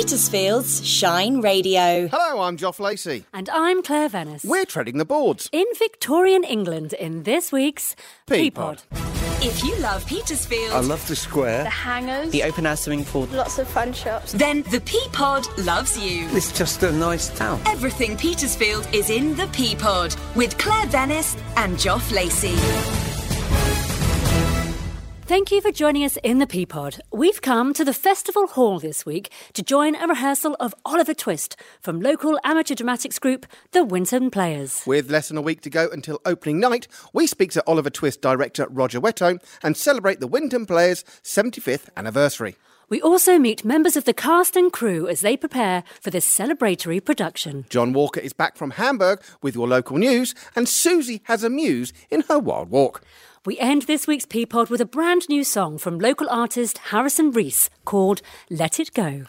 Petersfield's Shine Radio. Hello, I'm Joff Lacey. And I'm Claire Venice. We're treading the boards. in Victorian England in this week's P Pod. If you love Petersfield, I love the square. The hangers, The open air swimming pool. lots of fun shops. then the P Pod loves you. It's just a nice town. Everything Petersfield is in the P Pod with Claire Venice and Joff Lacey. Thank you for joining us in the P Pod. We've come to the Festival Hall this week to join a rehearsal of Oliver Twist from local amateur dramatics group The Winton Players. With less than a week to go until opening night, we speak to Oliver Twist director Roger Wettone and celebrate the Winton Players' 75th anniversary. We also meet members of the cast and crew as they prepare for this celebratory production. Jon Walker is back from Hamburg with your local news, and Suzie has a muse in her Wilde Walk. We end this week's P Pod with a brand new song from local artist Harrison Rhys called Let It Go.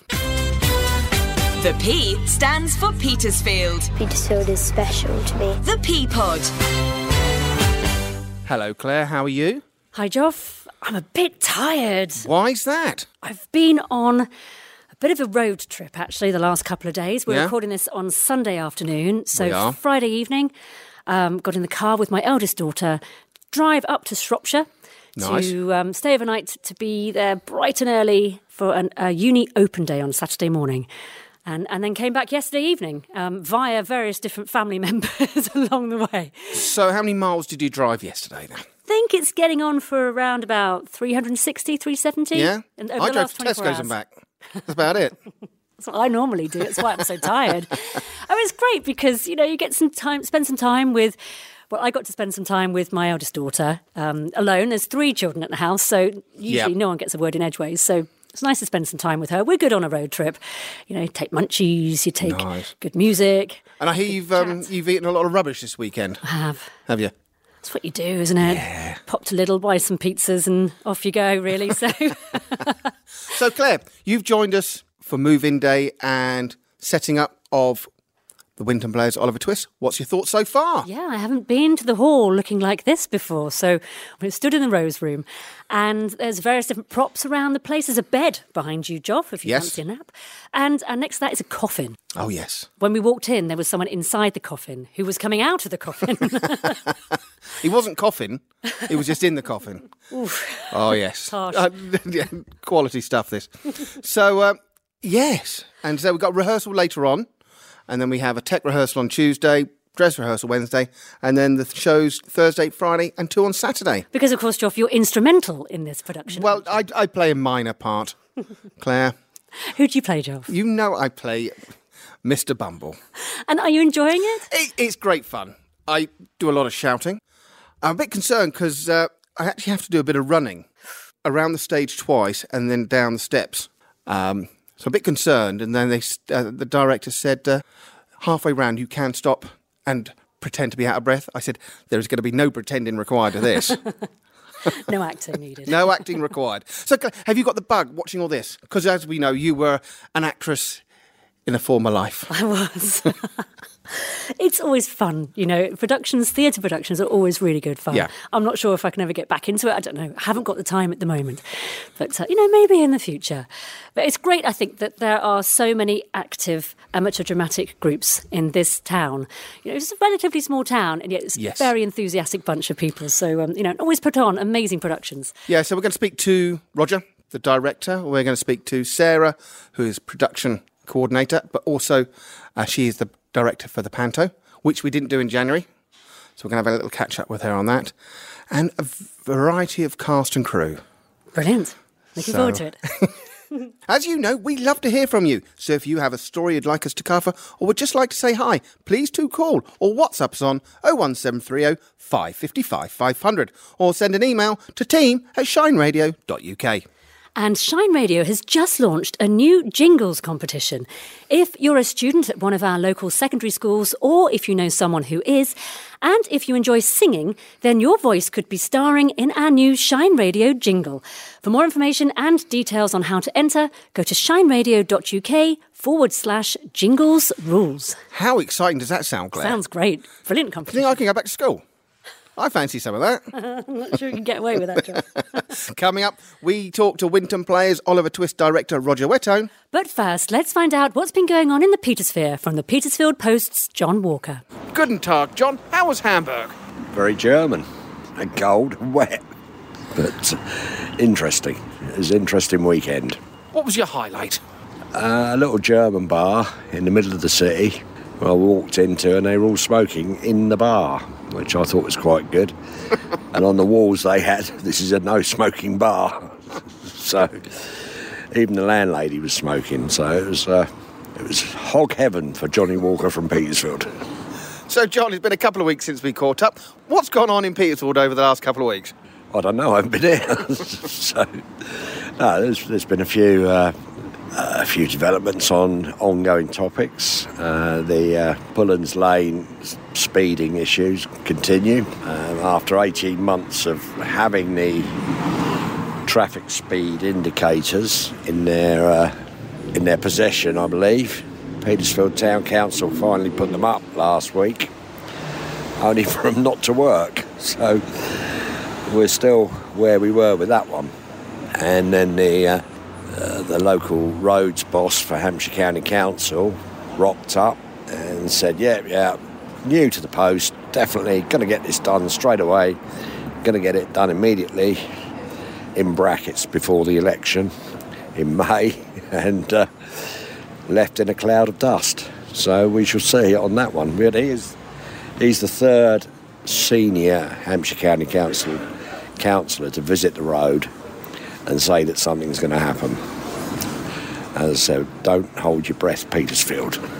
The P stands for Petersfield. Petersfield is special to me. The P Pod. Hello, Claire, how are you? Hi, Joff. I'm a bit tired. Why's that? I've been on a bit of a road trip actually the last couple of days. We're Yeah? recording this on Sunday afternoon, so We are. Friday evening, um, got in the car with my eldest daughter, drive up to Shropshire Nice. to um, stay overnight to be there bright and early for an, a uni open day on Saturday morning. And, and then came back yesterday evening um, via various different family members along the way. So, how many miles did you drive yesterday then? think it's getting on for around about 360, 370. Yeah? And I over the drove last to 24 Tesco's hours. and back. That's about it. That's what I normally do. That's why I'm so tired. oh, it's great because you know you get some time, spend some time with. Well, I got to spend some time with my eldest daughter um, alone. There's three children at the house, so usually Yeah. no one gets a word in edgeways. So it's nice to spend some time with her. We're good on a road trip. You know, you take munchies, you take Nice. good music. And I hear you've, um, you've eaten a lot of rubbish this weekend. I have. Have you? That's what you do, isn't it? Yeah. Pop to Lidl, buy some pizzas, and off you go. Really. So. So, Claire, you've joined us for Move In Day and setting up of the Winton Players Oliver Twist. What's your thoughts so far? Yeah, I haven't been to the hall looking like this before. So we stood in the Rose Room, and there's various different props around the place. There's a bed behind you, Joff, if you Yes. fancy a nap. And, and next to that is a coffin. Oh, yes. When we walked in, there was someone inside the coffin who was coming out of the coffin. He wasn't coughing, he was just in the coffin. Oh, yes. harsh. Uh, quality stuff, this. So, um, yes. And so we've got rehearsal later on, and then we have a tech rehearsal on Tuesday, dress rehearsal Wednesday, and then the shows Thursday, Friday, and two on Saturday. because, of course, Joff, you're instrumental in this production. Well, I, I play a minor part. Claire, who do you play, Joff? you know I play Mr. Bumble. And are you enjoying it? It, it's great fun. I do a lot of shouting. I'm a bit concerned because uh, I actually have to do a bit of running around the stage twice and then down the steps. Um, so I'm a bit concerned. And then they, uh, the director said, uh, halfway round, you can stop and pretend to be out of breath. I said, there is going to be no pretending required to this. No acting needed. no acting required. So have you got the bug watching all this? Because as we know, you were an actress in a former life. I was. it's always fun, you know. Productions, theatre productions are always really good fun. Yeah. I'm not sure if I can ever get back into it. I don't know. I haven't got the time at the moment. But, uh, you know, maybe in the future. But it's great, I think, that there are so many active amateur dramatic groups in this town. You know, it's a relatively small town, and yet it's Yes. a very enthusiastic bunch of people. So, um, you know, always put on amazing productions. Yeah, so we're going to speak to Roger, the director. We're going to speak to Sarah, who is production coordinator, but also uh, she is the director for the Panto, which we didn't do in January. So we're going to have a little catch up with her on that. And a variety of cast and crew. Brilliant. Looking So- forward to it. As you know, we love to hear from you. So if you have a story you'd like us to cover or would just like to say hi, please do call or WhatsApp us on 01730 555 500 or send an email to team at shineradio.uk. And Shine Radio has just launched a new jingles competition. If you're a student at one of our local secondary schools, or if you know someone who is, and if you enjoy singing, then your voice could be starring in our new Shine Radio jingle. For more information and details on how to enter, go to shineradio.uk forward slash jingles rules. How exciting does that sound, Claire? Sounds great. Brilliant Do you think competition. I can go back to school? I fancy some of that. I'm not sure you can get away with that, Joff. Coming up, we talk to Winton Players Oliver Twist director Roger Wettone. But first, let's find out what's been going on in the Petersphere from the Petersfield Post's Jon Walker. Guten Tag, Jon. How was Hamburg? very German and cold and wet, but interesting. It was an interesting weekend. What was your highlight? Uh, a little German bar in the middle of the city where I walked into, and they were all smoking in the bar, which I thought was quite good. and on the walls they had, "This is a no smoking bar," so even the landlady was smoking. So it was. Uh, it was hog heaven for Johnny Walker from Petersfield. So, Jon, it's been a couple of weeks since we caught up. What's gone on in Petersfield over the last couple of weeks? I don't know. I haven't been here, so no. There's, there's been a few uh, a few developments on ongoing topics. Uh, the uh, Pulens Lane speeding issues continue um, after 18 months of having the traffic speed indicators in their uh, in their possession. I believe Petersfield Town Council finally put them up last week, only for them not to work. So we're still where we were with that one. And then the uh, the local roads boss for Hampshire County Council rocked up and said, "Yeah, yeah, new to the post, definitely going to get this done straight away. Going to get it done immediately." In brackets before the election in May, and uh, left in a cloud of dust. So we shall see on that one. But he is, he's the third senior Hampshire County Council councillor to visit the road and say that something's going to happen. As I said, don't hold your breath, Petersfield.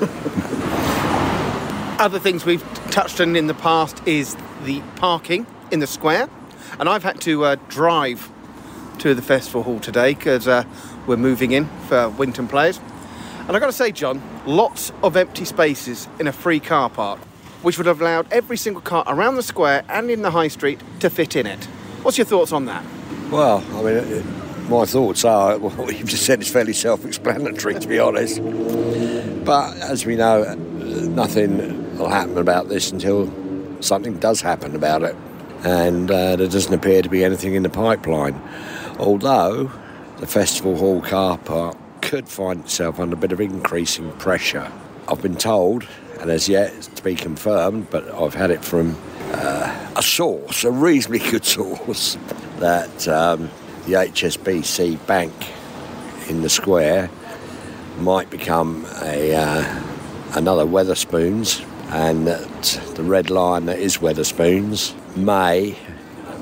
Other things we've touched on in the past is the parking in the square. And I've had to uh, drive to the festival hall today because uh, we're moving in for Winton Players. And I've got to say, Jon, lots of empty spaces in a free car park, which would have allowed every single car around the square and in the high street to fit in it. What's your thoughts on that? Well, I mean, it, my thoughts are well, what you've just said is fairly self explanatory, to be honest. But as we know, nothing will happen about this until something does happen about it. And uh, there doesn't appear to be anything in the pipeline. Although the Festival Hall car park could find itself under a bit of increasing pressure. I've been told, and as yet to be confirmed, but I've had it from uh, a source, a reasonably good source, that um, the HSBC Bank in the square might become a uh, another Wetherspoons, and that the Red Lion that is Wetherspoons may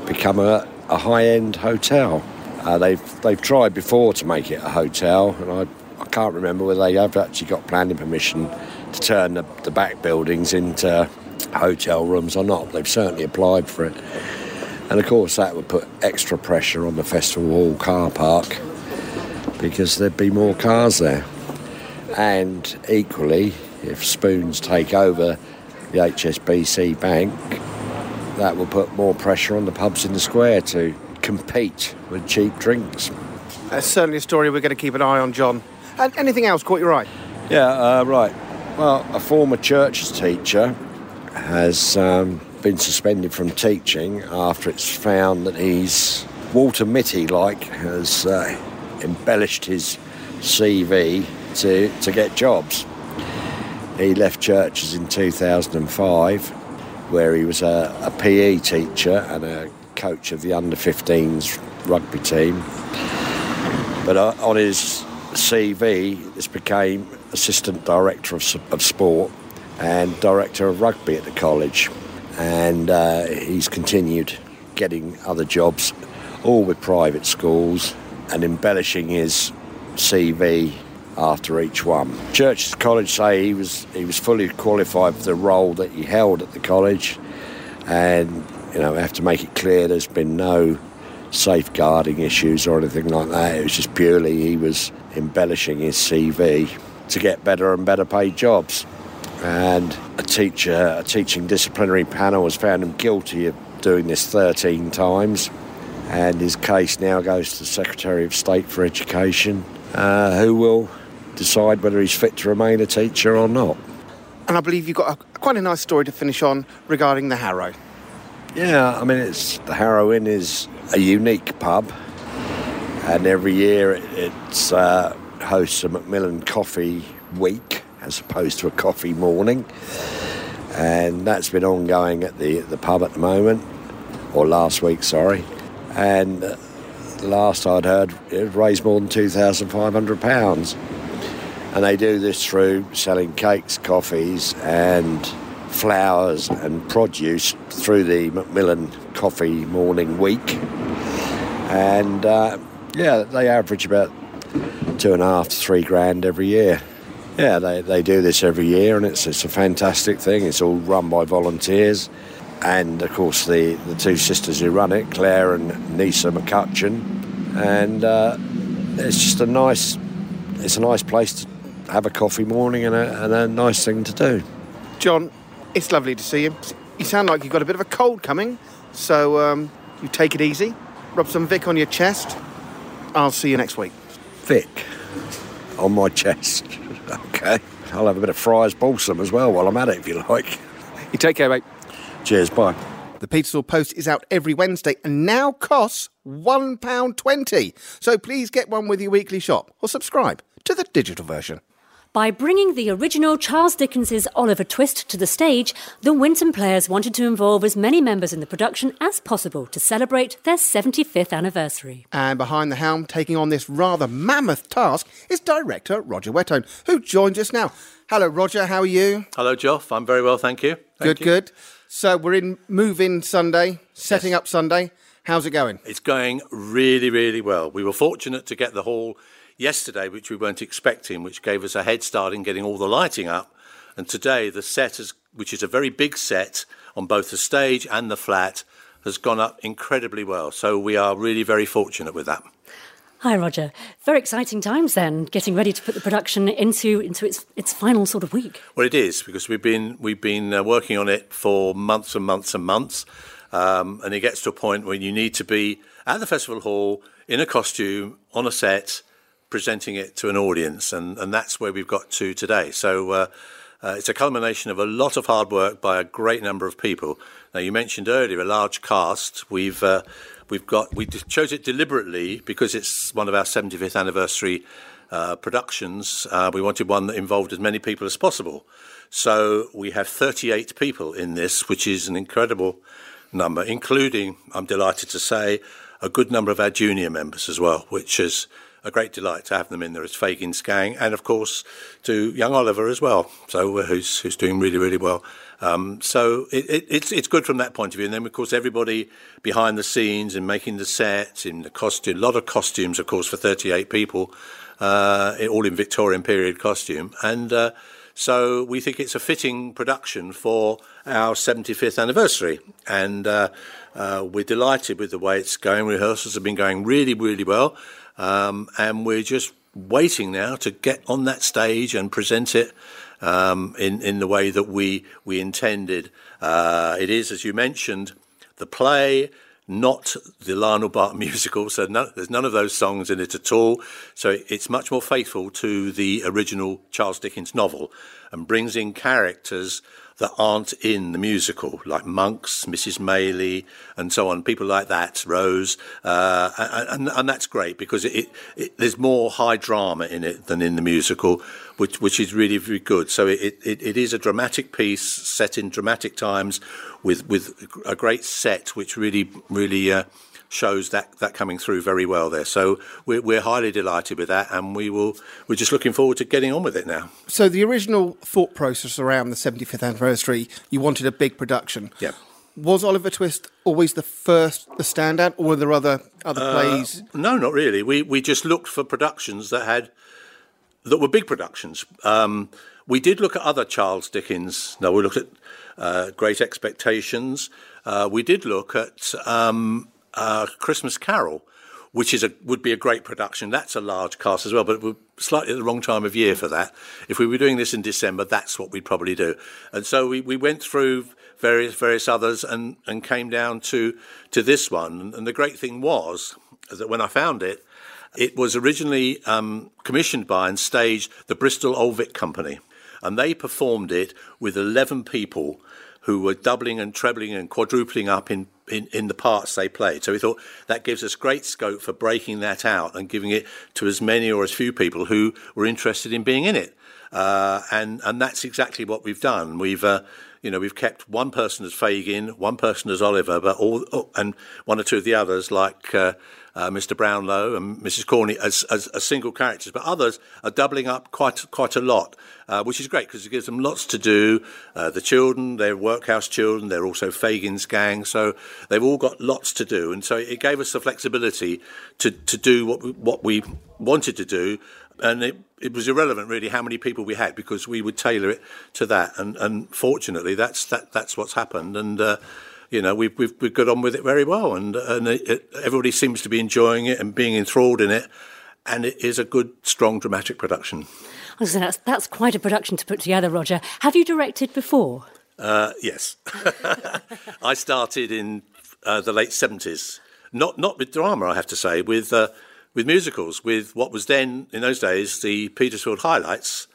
become a, a high-end hotel. Uh, they've they've tried before to make it a hotel, and I, I can't remember whether they have actually got planning permission to turn the, the back buildings into hotel rooms or not. They've certainly applied for it, and of course that would put extra pressure on the Festival Hall car park because there'd be more cars there. And equally, if Spoons take over the HSBC Bank, that will put more pressure on the pubs in the square to compete with cheap drinks. That's certainly a story we're going to keep an eye on, John. And anything else caught your eye? Yeah, uh, right. Well, a former Churcher's teacher has um, been suspended from teaching after it's found that he's Walter Mitty like has uh, embellished his CV to, to get jobs. He left Churcher's in 2005, where he was a, a PE teacher and a coach of the under 15s rugby team. But uh, on his CV, this became assistant director of, of sport and director of rugby at the college. And uh, he's continued getting other jobs, all with private schools, and embellishing his CV after each one. Churcher's College say he was he was fully qualified for the role that he held at the college, and you know, I have to make it clear there's been no safeguarding issues or anything like that. It was just purely he was embellishing his CV to get better and better paid jobs. And a teacher, a teaching disciplinary panel has found him guilty of doing this 13 times. And his case now goes to the Secretary of State for Education, uh, who will decide whether he's fit to remain a teacher or not. And I believe you've got a, quite a nice story to finish on regarding the Harrow. Yeah, I mean, it's the Harrow Inn is a unique pub, and every year it it's, uh, hosts a Macmillan Coffee Week as opposed to a coffee morning, and that's been ongoing at the the pub at the moment, or last week, sorry, and last I'd heard it raised more than two thousand five hundred pounds, and they do this through selling cakes, coffees, and flowers and produce through the Macmillan Coffee Morning Week. And uh, yeah, they average about two and a half to three grand every year. Yeah, they, they do this every year, and it's, it's a fantastic thing. It's all run by volunteers. And of course, the, the two sisters who run it, Claire and Nisa McCutcheon. And uh, it's just a nice, it's a nice place to have a coffee morning and a, and a nice thing to do. Jon, it's lovely to see you. You sound like you've got a bit of a cold coming, so um, you take it easy. Rub some Vic on your chest. I'll see you next week. Vic on my chest. Okay. I'll have a bit of Friar's Balsam as well while I'm at it, if you like. You take care, mate. Cheers, bye. The Petersfield Post is out every Wednesday and now costs £1.20. So please get one with your weekly shop or subscribe to the digital version. By bringing the original Charles Dickens's Oliver Twist to the stage, the Winton Players wanted to involve as many members in the production as possible to celebrate their 75th anniversary. And behind the helm, taking on this rather mammoth task, is director Roger Wettone, who joins us now. Hello, Roger. How are you? Hello, Joff. I'm very well, thank you. good, you. good. So we're in move in Sunday, setting Yes. up Sunday. How's it going? It's going really, really well. We were fortunate to get the hall yesterday, which we weren't expecting, which gave us a head start in getting all the lighting up. And today, the set, is, which is a very big set on both the stage and the flat, has gone up incredibly well. So we are really very fortunate with that. Hi, Roger. Very exciting times then, getting ready to put the production into, into its, its final sort of week. Well, it is because we've been we've been uh, working on it for months and months and months, um, and it gets to a point when you need to be at the festival hall in a costume on a set, presenting it to an audience, and, and that's where we've got to today. So. Uh, uh, it's a culmination of a lot of hard work by a great number of people. Now, you mentioned earlier a large cast. We've uh, we've got we chose it deliberately because it's one of our 75th anniversary uh, productions. Uh, we wanted one that involved as many people as possible. So we have 38 people in this, which is an incredible number, including, I'm delighted to say, a good number of our junior members as well, which is a great delight to have them in there. as Fagin's gang, and of course to young Oliver as well, so uh, who's who's doing really really well. Um, so it, it, it's it's good from that point of view. And then of course everybody behind the scenes and making the sets in the costume, a lot of costumes, of course, for 38 people, uh, all in Victorian period costume, and. Uh, so we think it's a fitting production for our 75th anniversary, and uh, uh, we're delighted with the way it's going. Rehearsals have been going really, really well, um, and we're just waiting now to get on that stage and present it um, in in the way that we we intended. Uh, it is, as you mentioned, the play not the Lionel Bart musical, so there's none of those songs in it at all. So it's much more faithful to the original Charles Dickens novel and brings in characters that aren't in the musical, like monks, Mrs. Maylie, and so on, people like that, Rose, uh, and, and that's great because it, it, there's more high drama in it than in the musical, which which is really very good. So it, it, it is a dramatic piece set in dramatic times with with a great set, which really really. Uh, shows that that coming through very well there. So we're, we're highly delighted with that, and we will. We're just looking forward to getting on with it now. So the original thought process around the 75th anniversary, you wanted a big production. Yeah. Was Oliver Twist always the first, the standout, or were there other other plays? No, not really. We we just looked for productions that had that were big productions. Um, we did look at other Charles Dickens. No, we looked at uh, Great Expectations. Uh, we did look at um, uh, Christmas Carol, which is a would be a great production. That's a large cast as well, but we're slightly at the wrong time of year for that. If we were doing this in December, that's what we'd probably do. And so we, we went through various various others and, and came down to to this one. And the great thing was that when I found it, it was originally um, commissioned by and staged the Bristol Old Vic Company, and they performed it with eleven people who were doubling and trebling and quadrupling up in, in, in the parts they played. So we thought that gives us great scope for breaking that out and giving it to as many or as few people who were interested in being in it. Uh, and and that's exactly what we've done. We've uh, you know we've kept one person as Fagin, one person as Oliver, but all oh, and one or two of the others like uh, uh, Mr. Brownlow and Mrs. Corney as, as, as, single characters, but others are doubling up quite quite a lot, uh, which is great because it gives them lots to do. Uh, the children, they're workhouse children, they're also Fagin's gang, so they've all got lots to do, and so it gave us the flexibility to, to do what we, what we wanted to do, and it, it was irrelevant really how many people we had because we would tailor it to that, and, and fortunately that's that that's what's happened, and uh, you know, we've, we've, we've got on with it very well, and, and it, it, everybody seems to be enjoying it and being enthralled in it. And it is a good, strong, dramatic production. that's, that's quite a production to put together, Roger. Have you directed before? Uh, yes. I started in uh, the late 70s, not, not with drama, I have to say, with, uh, with musicals, with what was then, in those days, the Petersfield Highlights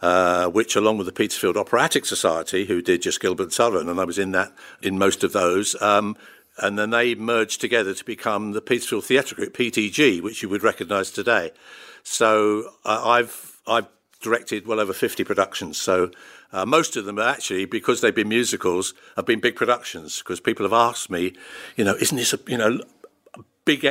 uh, which, along with the Petersfield Operatic Society, who did just Gilbert and Sullivan, and I was in that in most of those. Um, and then they merged together to become the Petersfield Theatre Group, PTG, which you would recognise today. So uh, I've I've directed well over 50 productions. So uh, most of them are actually, because they've been musicals, have been big productions. Because people have asked me, you know, isn't this a you know a big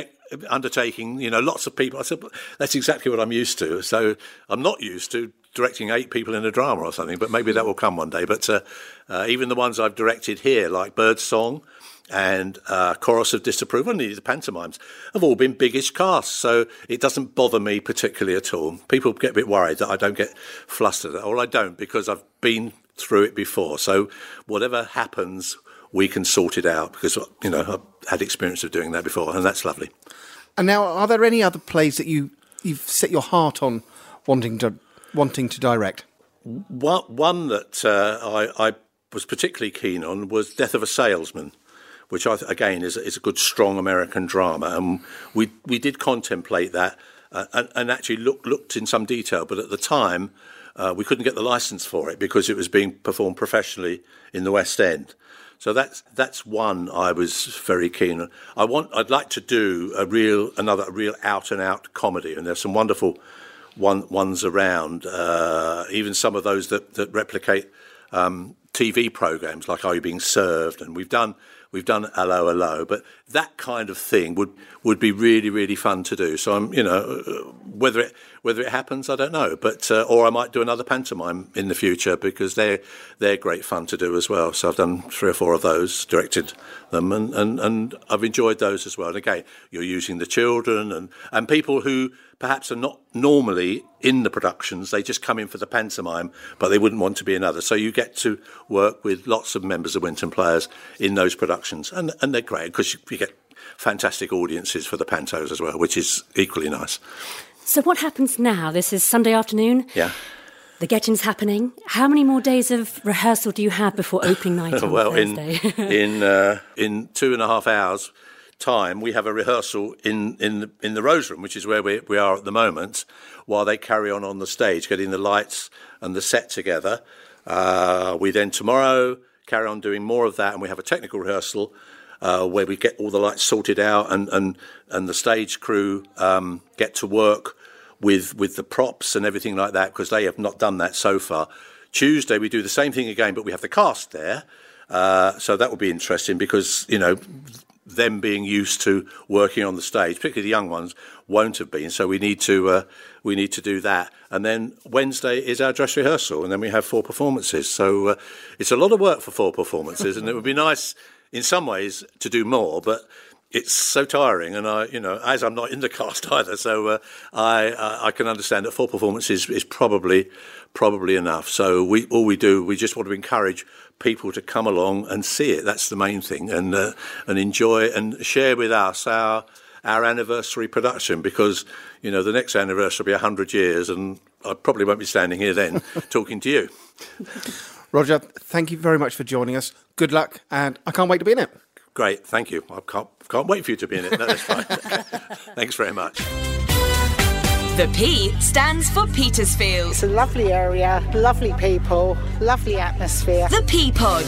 undertaking? You know, lots of people. I said that's exactly what I'm used to. So I'm not used to directing eight people in a drama or something, but maybe that will come one day. But uh, uh, even the ones I've directed here, like Bird Song and uh, Chorus of Disapproval, and the pantomimes, have all been biggish casts. So it doesn't bother me particularly at all. People get a bit worried that I don't get flustered. Well, I don't because I've been through it before. So whatever happens, we can sort it out because, you know, I've had experience of doing that before, and that's lovely. And now, are there any other plays that you, you've set your heart on wanting to wanting to direct? One, one that uh, I, I, was particularly keen on was Death of a Salesman, which I, again is, is a good, strong American drama. And we, we did contemplate that uh, and, and, actually look, looked in some detail, but at the time uh, we couldn't get the license for it because it was being performed professionally in the West End. So that's that's one I was very keen on. I want I'd like to do a real another real out and out comedy, and there's some wonderful one, ones around, uh, even some of those that, that replicate um, TV programs like Are You Being Served? And we've done we've done Hello Hello, but that kind of thing would would be really really fun to do. So I'm you know whether it whether it happens I don't know, but uh, or I might do another pantomime in the future because they're they're great fun to do as well. So I've done three or four of those, directed them, and and, and I've enjoyed those as well. And again, you're using the children and and people who perhaps are not normally in the productions. They just come in for the pantomime, but they wouldn't want to be another. So you get to work with lots of members of Winton Players in those productions, and and they're great because you, you get fantastic audiences for the pantos as well, which is equally nice. So what happens now? This is Sunday afternoon. Yeah. The getting's happening. How many more days of rehearsal do you have before opening night on well, Thursday? in in uh, in two and a half hours time, we have a rehearsal in, in, the, in the Rose Room, which is where we, we are at the moment, while they carry on on the stage, getting the lights and the set together. Uh, we then tomorrow carry on doing more of that, and we have a technical rehearsal uh, where we get all the lights sorted out, and, and, and the stage crew um, get to work with, with the props and everything like that, because they have not done that so far. Tuesday, we do the same thing again, but we have the cast there. Uh, so that will be interesting because you know them being used to working on the stage, particularly the young ones, won't have been. So we need to uh, we need to do that. And then Wednesday is our dress rehearsal, and then we have four performances. So uh, it's a lot of work for four performances, and it would be nice in some ways to do more, but it's so tiring, and I, you know, as I'm not in the cast either, so uh, I uh, I can understand that four performances is probably probably enough. So we all we do, we just want to encourage people to come along and see it. That's the main thing, and uh, and enjoy and share with us our our anniversary production because you know the next anniversary will be hundred years, and I probably won't be standing here then talking to you. Roger, thank you very much for joining us. Good luck, and I can't wait to be in it. Great, thank you. I can't can't wait for you to be in it. No, that's fine. Thanks very much. The P stands for Petersfield. It's a lovely area, lovely people, lovely atmosphere. The P Pod.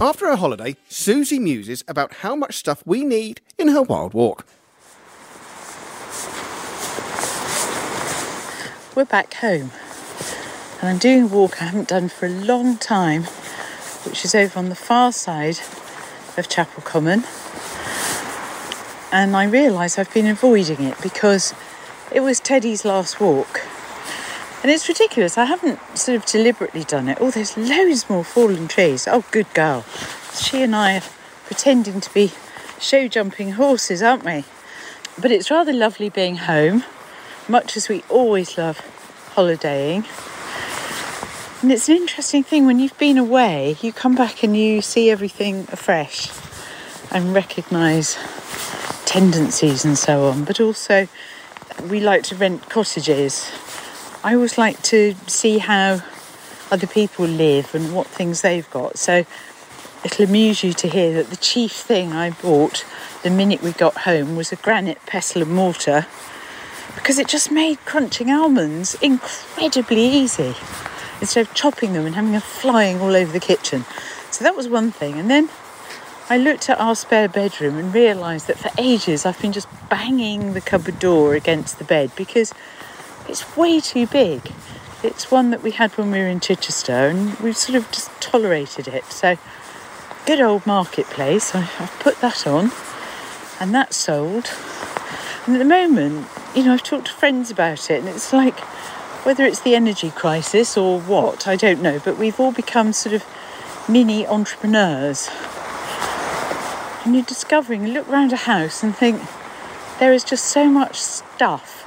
After a holiday, Suzie muses about how much stuff we need in her Wilde Walk. We're back home and I'm doing a walk I haven't done for a long time, which is over on the far side of Chapel Common. And I realise I've been avoiding it because it was Teddy's last walk. And it's ridiculous, I haven't sort of deliberately done it. Oh, there's loads more fallen trees. Oh, good girl. She and I are pretending to be show jumping horses, aren't we? But it's rather lovely being home, much as we always love holidaying. And it's an interesting thing when you've been away, you come back and you see everything afresh and recognise tendencies and so on. But also, we like to rent cottages. I always like to see how other people live and what things they've got. So it'll amuse you to hear that the chief thing I bought the minute we got home was a granite pestle and mortar because it just made crunching almonds incredibly easy instead of chopping them and having them flying all over the kitchen. So that was one thing. And then I looked at our spare bedroom and realised that for ages I've been just banging the cupboard door against the bed because it's way too big. It's one that we had when we were in Chichester and we've sort of just tolerated it. So, good old marketplace, I, I've put that on and that's sold. And at the moment, you know, I've talked to friends about it and it's like, whether it's the energy crisis or what, I don't know, but we've all become sort of mini entrepreneurs. And you're discovering, you look around a house and think, there is just so much stuff.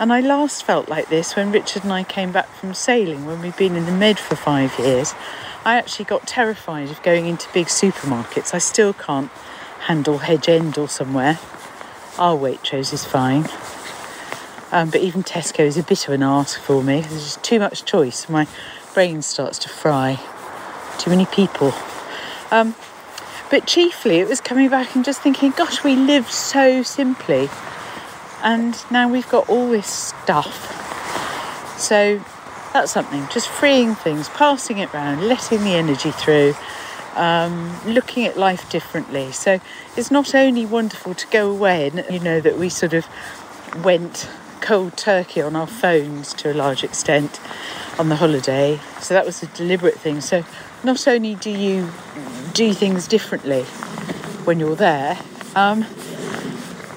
And I last felt like this when Richard and I came back from sailing, when we'd been in the Med for five years. I actually got terrified of going into big supermarkets. I still can't handle Hedge End or somewhere. Our Waitrose is fine. Um, but even Tesco is a bit of an ask for me. There's just too much choice. My brain starts to fry. Too many people. Um, but chiefly, it was coming back and just thinking, gosh, we live so simply. And now we've got all this stuff. So that's something. Just freeing things, passing it round, letting the energy through, um, looking at life differently. So it's not only wonderful to go away and you know that we sort of went cold turkey on our phones to a large extent on the holiday. So that was a deliberate thing. So not only do you do things differently when you're there, um,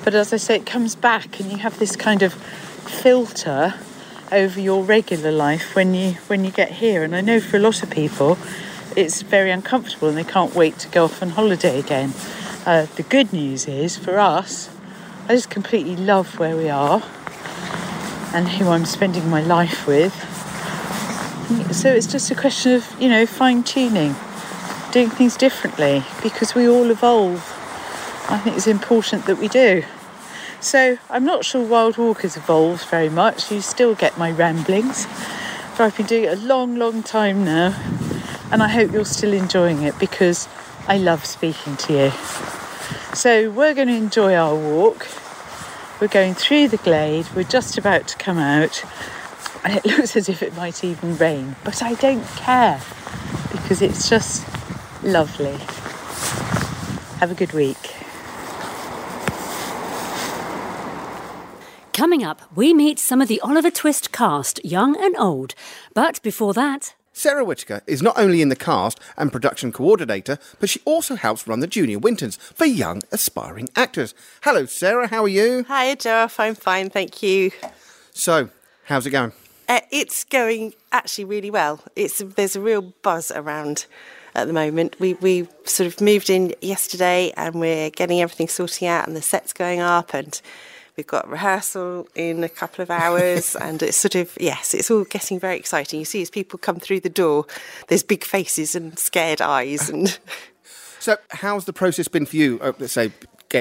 but as I say, it comes back and you have this kind of filter over your regular life when you when you get here. And I know for a lot of people, it's very uncomfortable and they can't wait to go off on holiday again. Uh, the good news is for us, I just completely love where we are and who I'm spending my life with. So it's just a question of, you know, fine tuning, doing things differently because we all evolve. I think it's important that we do. So I'm not sure Wilde Walk has evolved very much. You still get my ramblings, but I've been doing it a long, long time now, and I hope you're still enjoying it because I love speaking to you. So we're going to enjoy our walk. We're going through the glade, we're just about to come out, and it looks as if it might even rain, but I don't care because it's just lovely. Have a good week. Coming up, we meet some of the Oliver Twist cast, young and old. But before that, Sarah Whitaker is not only in the cast and production coordinator, but she also helps run the Junior Wintons for young aspiring actors. Hello, Sarah, how are you? Hi, Jeff. I'm fine, thank you. So, how's it going? Uh, it's going actually really well. It's there's a real buzz around at the moment. We we sort of moved in yesterday, and we're getting everything sorting out, and the set's going up, and we've got rehearsal in a couple of hours, and it's sort of yes, it's all getting very exciting. You see, as people come through the door, there's big faces and scared eyes, and So, how's the process been for you? Uh, let's say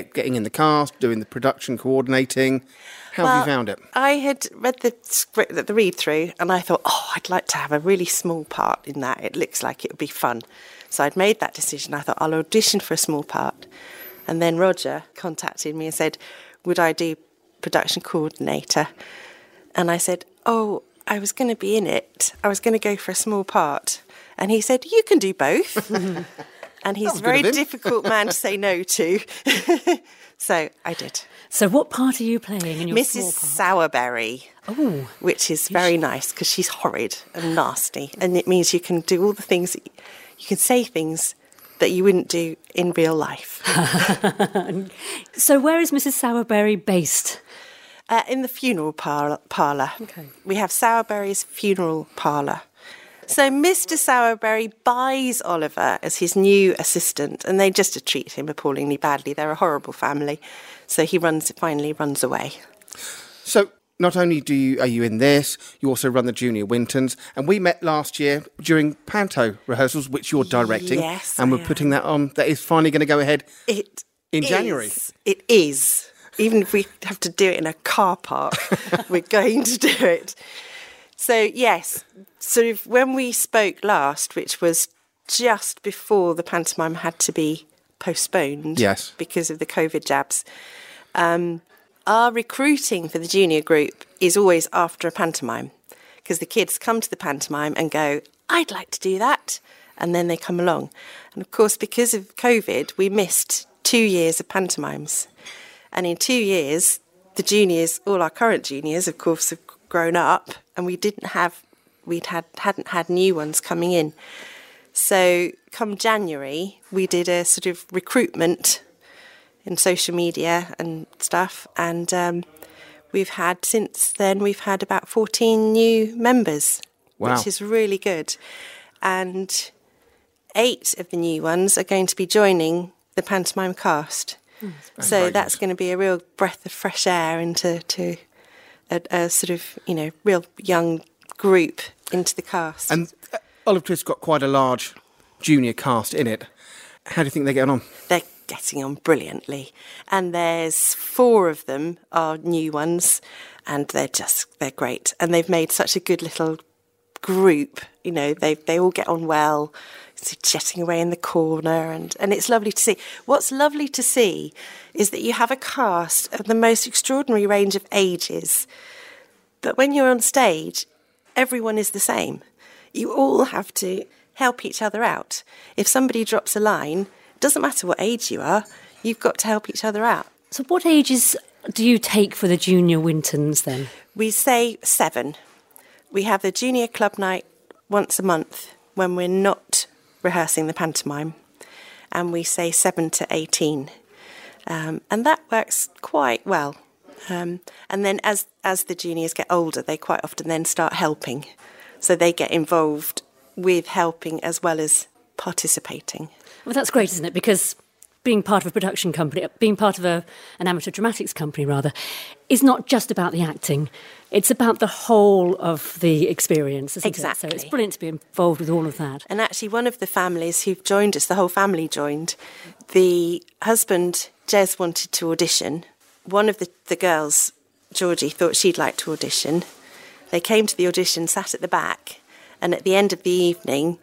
get, getting in the cast, doing the production, coordinating. How have you found it? I had read the script, the read through, and I thought, oh, I'd like to have a really small part in that. It looks like it would be fun. So I'd made that decision. I thought I'll audition for a small part, and then Roger contacted me and said, would I do production coordinator. And I said, Oh, I was going to be in it. I was going to go for a small part. And he said, You can do both. and he's a very difficult man to say no to. so I did. So, what part are you playing in your small Mrs. part? Sowerberry, Oh, which is very nice because she's horrid and nasty. And it means you can do all the things, that you can say things that you wouldn't do in real life. so where is Mrs. Sowerberry based? Uh, in the funeral par- parlour. Okay. We have Sowerberry's funeral parlour. So Mr. Sowerberry buys Oliver as his new assistant, and they just treat him appallingly badly. They're a horrible family. So he runs finally runs away. So not only do you are you in this, you also run the Junior Wintons, and we met last year during Panto rehearsals, which you're directing, Yes, and I we're putting that on. That is finally going to go ahead. It In is- January? It is. Even if we have to do it in a car park, we're going to do it. So yes, sort of when we spoke last, which was just before the pantomime had to be postponed, Yes. because of the COVID jabs. Um, our recruiting for the junior group is always after a pantomime because the kids come to the pantomime and go, I'd like to do that. And then they come along. And of course, because of COVID, we missed two years of pantomimes. And in two years, the juniors, all our current juniors, of course, have grown up and we didn't have, we'd had, hadn't had new ones coming in. So come January, we did a sort of recruitment in social media and stuff. And um, we've had since then we've had about fourteen new members, Wow. which is really good. And eight of the new ones are going to be joining the pantomime cast. so very that's going to be a real breath of fresh air into to a, a sort of you know real young group into the cast. And uh, Olive Twist's got quite a large junior cast in it. How do you think they're getting on? they're getting on brilliantly. And there's four of them are new ones, and they're just they're great. And they've made such a good little group. You know, they they all get on well, sort of chatting away in the corner, and and it's lovely to see. What's lovely to see is that you have a cast of the most extraordinary range of ages. But when you're on stage, everyone is the same. You all have to help each other out. If somebody drops a line, doesn't matter what age you are, you've got to help each other out. So, what ages do you take for the junior Wintons then? We say seven. We have a junior club night once a month when we're not rehearsing the pantomime, and we say seven to 18. Um, and that works quite well. Um, and then as, as the juniors get older, they quite often then start helping. So they get involved with helping as well as participating. Well, that's great, isn't it? Because being part of a production company, being part of a, an amateur dramatics company, rather, is not just about the acting. It's about the whole of the experience, isn't it? So it's brilliant to be involved with all of that. And actually, one of the families who've joined us, the whole family joined, the husband, Jez, wanted to audition. One of the, the girls, Georgie, thought she'd like to audition. They came to the audition, sat at the back, and at the end of the evening,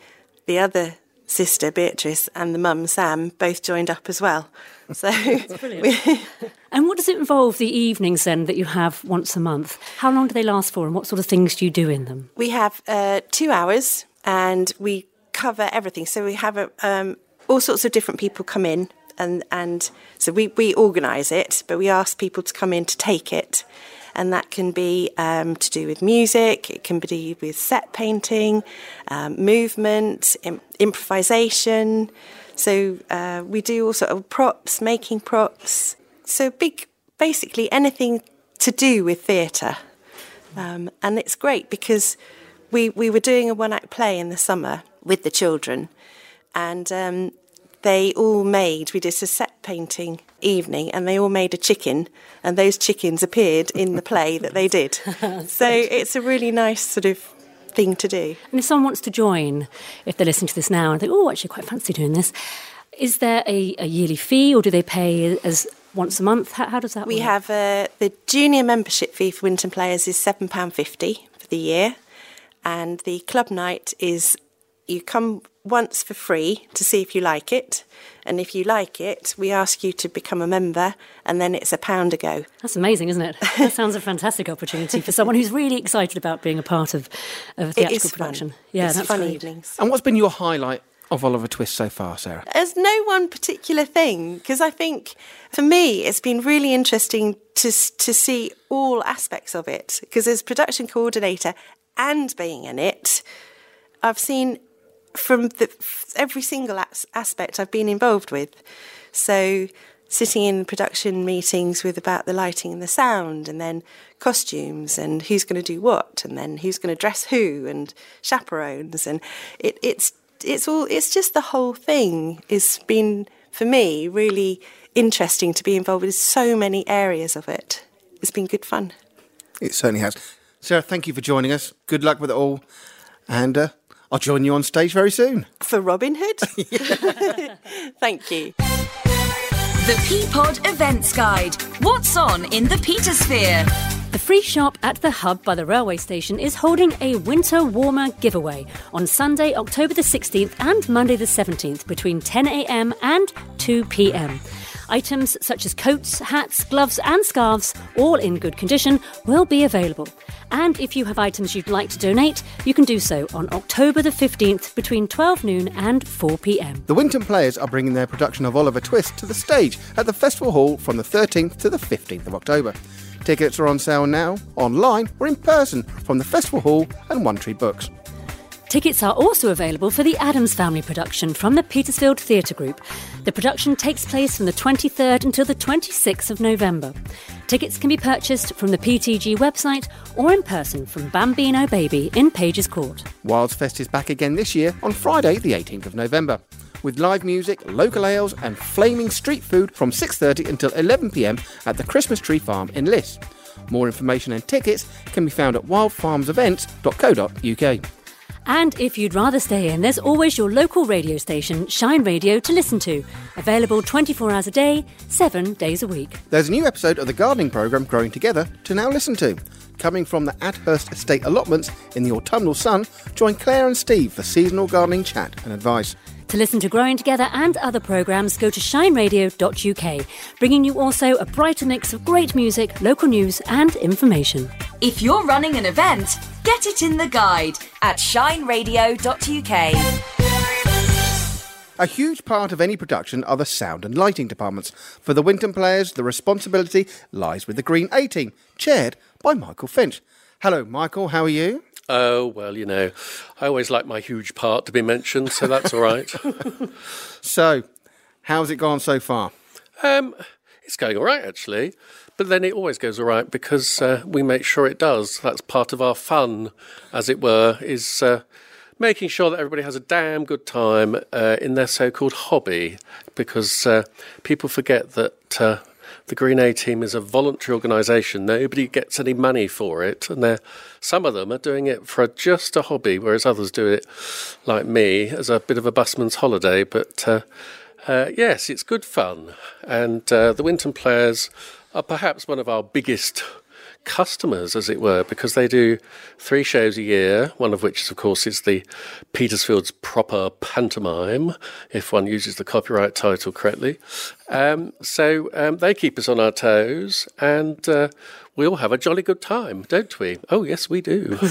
the other sister, Beatrice, and the mum, Sam, both joined up as well. So, And what does it involve, the evenings then that you have once a month? How long do they last for and what sort of things do you do in them? We have uh, two hours and we cover everything. So we have a, um, all sorts of different people come in and, and so we, we organise it, but we ask people to come in to take it. And that can be um, to do with music, it can be with set painting, um, movement, Im- improvisation. So uh, we do all sort of props, making props. So big, basically anything to do with theatre. Um, and it's great because we, we were doing a one act play in the summer with the children, and um, they all made, we did a set painting evening, and they all made a chicken, and those chickens appeared in the play that they did. so it's a really nice sort of thing to do. And if someone wants to join, if they're listening to this now and think, oh, actually, quite fancy doing this, is there a, a yearly fee or do they pay as once a month? How, how does that We work? We have uh, the junior membership fee for Winton players is £7.50 for the year, and the club night is you come once for free to see if you like it. And if you like it, we ask you to become a member, and then it's a pound a go. That's amazing, isn't it? That sounds a fantastic opportunity for someone who's really excited about being a part of, of a It theatrical is production. fun. Yeah, it's that's fun great. evenings. And what's been your highlight of Oliver Twist so far, Sarah? There's no one particular thing because I think for me it's been really interesting to to see all aspects of it because as production coordinator and being in it, I've seen from the, every single as- aspect I've been involved with. So sitting in production meetings with about the lighting and the sound and then costumes and who's going to do what and then who's going to dress who and chaperones and it, it's it's all it's just the whole thing has been for me really interesting to be involved with so many areas of it it's been good fun It certainly has. Sarah, thank you for joining us. Good luck with it all. And uh, I'll join you on stage very soon. for robin hood thank you The P Pod Events Guide. What's on in the Petersphere? The free shop at the Hub by the railway station is holding a winter warmer giveaway on Sunday, October the 16th and Monday the 17th between 10am and 2pm. Items such as coats, hats, gloves, and scarves, all in good condition, will be available. And if you have items you'd like to donate, you can do so on October the 15th between 12 noon and 4 pm. The Winton Players are bringing their production of Oliver Twist to the stage at the Festival Hall from the 13th to the 15th of October. Tickets are on sale now, online or in person from the Festival Hall and One Tree Books. Tickets are also available for the Addams Family production from the Petersfield Theatre Group. The production takes place from the 23rd until the 26th of November. Tickets can be purchased from the PTG website or in person from Bambino Baby in Pages Court. Wilds Fest is back again this year on Friday, the 18th of November, with live music, local ales, and flaming street food from 6:30 until 11 p.m. at the Christmas Tree Farm in Liss. More information and tickets can be found at wildfarmsevents.co.uk. And if you'd rather stay in, there's always your local radio station, Shine Radio, to listen to. Available 24 hours a day, 7 days a week. There's a new episode of the gardening programme Growing Together to now listen to. Coming from the Adhurst Estate allotments in the autumnal sun, join Claire and Steve for seasonal gardening chat and advice. To listen to Growing Together and other programmes, go to shineradio.uk, bringing you also a brighter mix of great music, local news, and information. If you're running an event, get it in the guide at shineradio.uk. A huge part of any production are the sound and lighting departments. For the Winton players, the responsibility lies with the Green A team, chaired by Michael Finch. Hello, Michael, how are you? Oh, well, you know, I always like my huge part to be mentioned, so that's all right. So, how's it gone so far? um, it's going all right, actually. But then it always goes all right because uh, we make sure it does. That's part of our fun, as it were, is uh, making sure that everybody has a damn good time uh, in their so called hobby because uh, people forget that. The Green A team is a voluntary organisation. Nobody gets any money for it, and some of them are doing it for just a hobby, whereas others do it, like me, as a bit of a busman's holiday. But uh, uh, yes, it's good fun, and uh, the Winton Players are perhaps one of our biggest customers, as it were, because they do three shows a year, one of which, of course, is the Petersfield's proper pantomime, if one uses the copyright title correctly. Um, so um, they keep us on our toes, and uh, we all have a jolly good time, don't we? Oh, yes, we do.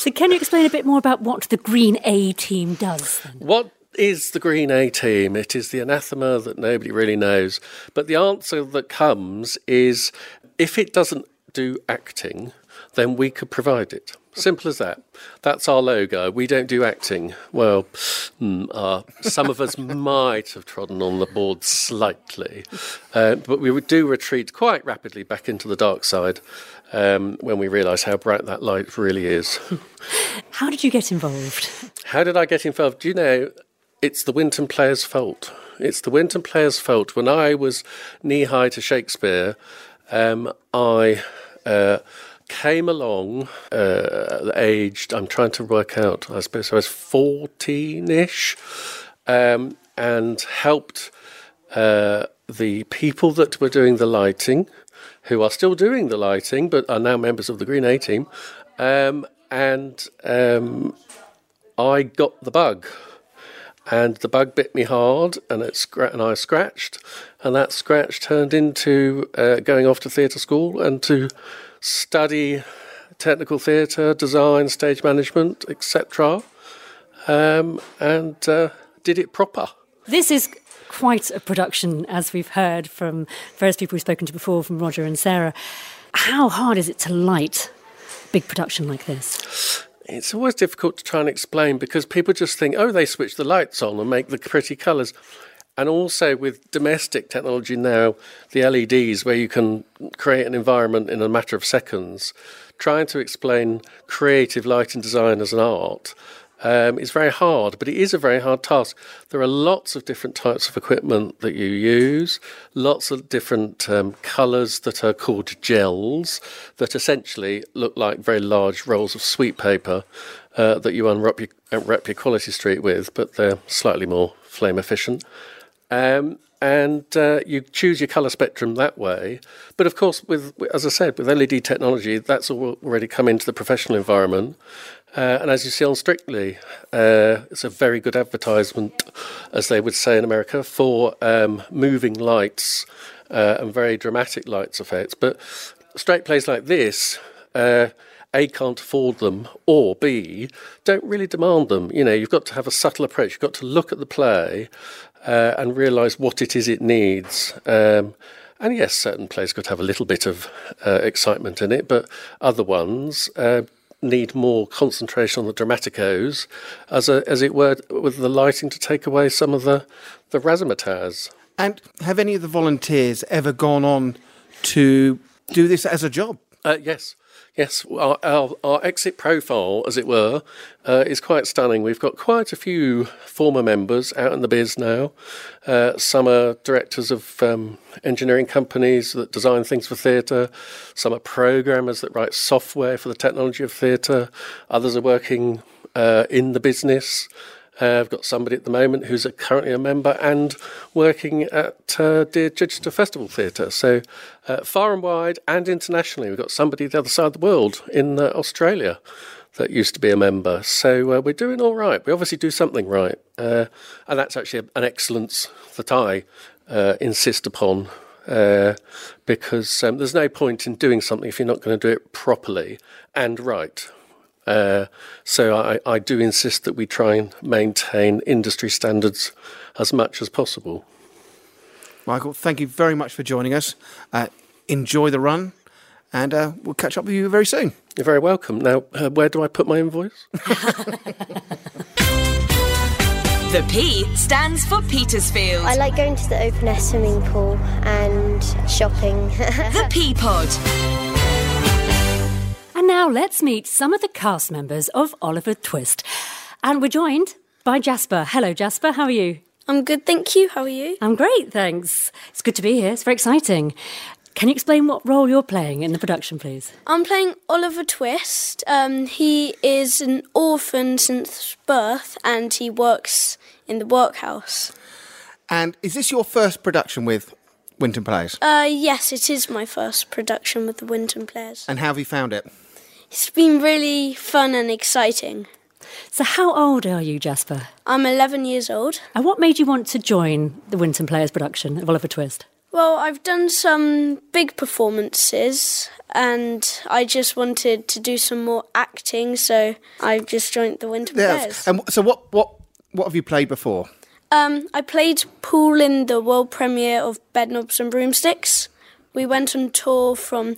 So, can you explain a bit more about what the Green A team does? Then? What is the Green A team? It is the anathema that nobody really knows. But the answer that comes is if it doesn't do acting, then we could provide it. Simple as that. That's our logo. We don't do acting. Well, hmm, uh, some of us might have trodden on the board slightly, uh, but we do retreat quite rapidly back into the dark side um, when we realise how bright that light really is. How did you get involved? How did I get involved? Do you know, it's the Winton players' fault. It's the Winton players' fault. When I was knee high to Shakespeare, um, I uh, came along, uh, aged, I'm trying to work out, I suppose I was 14 ish, um, and helped uh, the people that were doing the lighting, who are still doing the lighting but are now members of the Green A team. Um, and um, I got the bug. And the bug bit me hard, and it scra- and I scratched, and that scratch turned into uh, going off to theatre school and to study technical theatre, design, stage management, etc. Um, and uh, did it proper. This is quite a production, as we've heard from various people we've spoken to before, from Roger and Sarah. How hard is it to light big production like this? It's always difficult to try and explain because people just think, oh, they switch the lights on and make the pretty colours. And also with domestic technology now, the LEDs, where you can create an environment in a matter of seconds, trying to explain creative lighting design as an art um, is very hard, but it is a very hard task. There are lots of different types of equipment that you use, lots of different um, colours that are called gels that essentially look like very large rolls of sweet paper uh, that you unwrap your, unwrap your quality street with, but they're slightly more flame efficient. Um, and uh, you choose your colour spectrum that way. But of course, with as I said, with LED technology, that's already come into the professional environment. Uh, and as you see on Strictly, uh, it's a very good advertisement, as they would say in America, for um, moving lights uh, and very dramatic lights effects. But straight plays like this, uh, A, can't afford them, or B, don't really demand them. You know, you've got to have a subtle approach. You've got to look at the play uh, and realise what it is it needs. Um, and yes, certain plays could have a little bit of uh, excitement in it, but other ones need more concentration on the dramaticos, as a, as it were, with the lighting to take away some of the the razzmatazz. And have any of the volunteers ever gone on to do this as a job? Uh, yes. Yes, our, our, our, exit profile, as it were, uh, is quite stunning. We've got quite a few former members out in the biz now. Uh, some are directors of um, engineering companies that design things for theatre. Some are programmers that write software for the technology of theatre. Others are working uh, in the business. Uh, I've got somebody at the moment who's a, currently a member and working at uh, Dear Chichester Festival Theatre. So uh, far and wide and internationally, we've got somebody the other side of the world in uh, Australia that used to be a member. So uh, we're doing all right. We obviously do something right, uh, and that's actually an excellence that I uh, insist upon. because um, there's no point in doing something if you're not going to do it properly and right. Uh, so I, I, do insist that we try and maintain industry standards as much as possible. Michael, thank you very much for joining us. Uh, enjoy the run, and uh, we'll catch up with you very soon. You're very welcome. Now, uh, where do I put my invoice? The P stands for Petersfield. I like going to the open air swimming pool and shopping. the P Pod. And now let's meet some of the cast members of Oliver Twist. And we're joined by Jasper. Hello, Jasper. How are you? I'm good, thank you. How are you? I'm great, thanks. It's good to be here. It's very exciting. Can you explain what role you're playing in the production, please? I'm playing Oliver Twist. Um, he is an orphan since birth and he works in the workhouse. And is this your first production with Winton Players? Uh, yes, it is my first production with the Winton Players. And how have you found it? It's been really fun and exciting. So, how old are you, Jasper? I'm 11 years old. And what made you want to join the Winton Players production of Oliver Twist? Well, I've done some big performances and I just wanted to do some more acting, so I've just joined the Winton yes. Players. And so, what, what, what have you played before? Um, I played Paul in the world premiere of Bedknobs and Broomsticks. We went on tour from